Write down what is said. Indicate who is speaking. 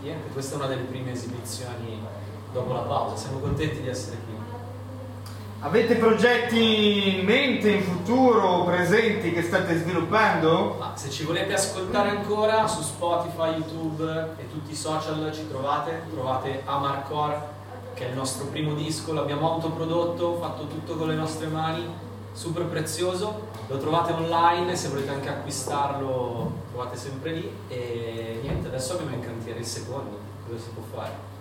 Speaker 1: niente, questa è una delle prime esibizioni dopo la pausa, siamo contenti di essere qui.
Speaker 2: Avete progetti in mente, in futuro, presenti che state sviluppando?
Speaker 1: Ma se ci volete ascoltare ancora su Spotify, YouTube e tutti i social ci trovate, trovate Amarcore che è il nostro primo disco, l'abbiamo autoprodotto, fatto tutto con le nostre mani, super prezioso, lo trovate online, se volete anche acquistarlo trovate sempre lì e niente, Adesso abbiamo in cantiere il secondo, cosa si può fare?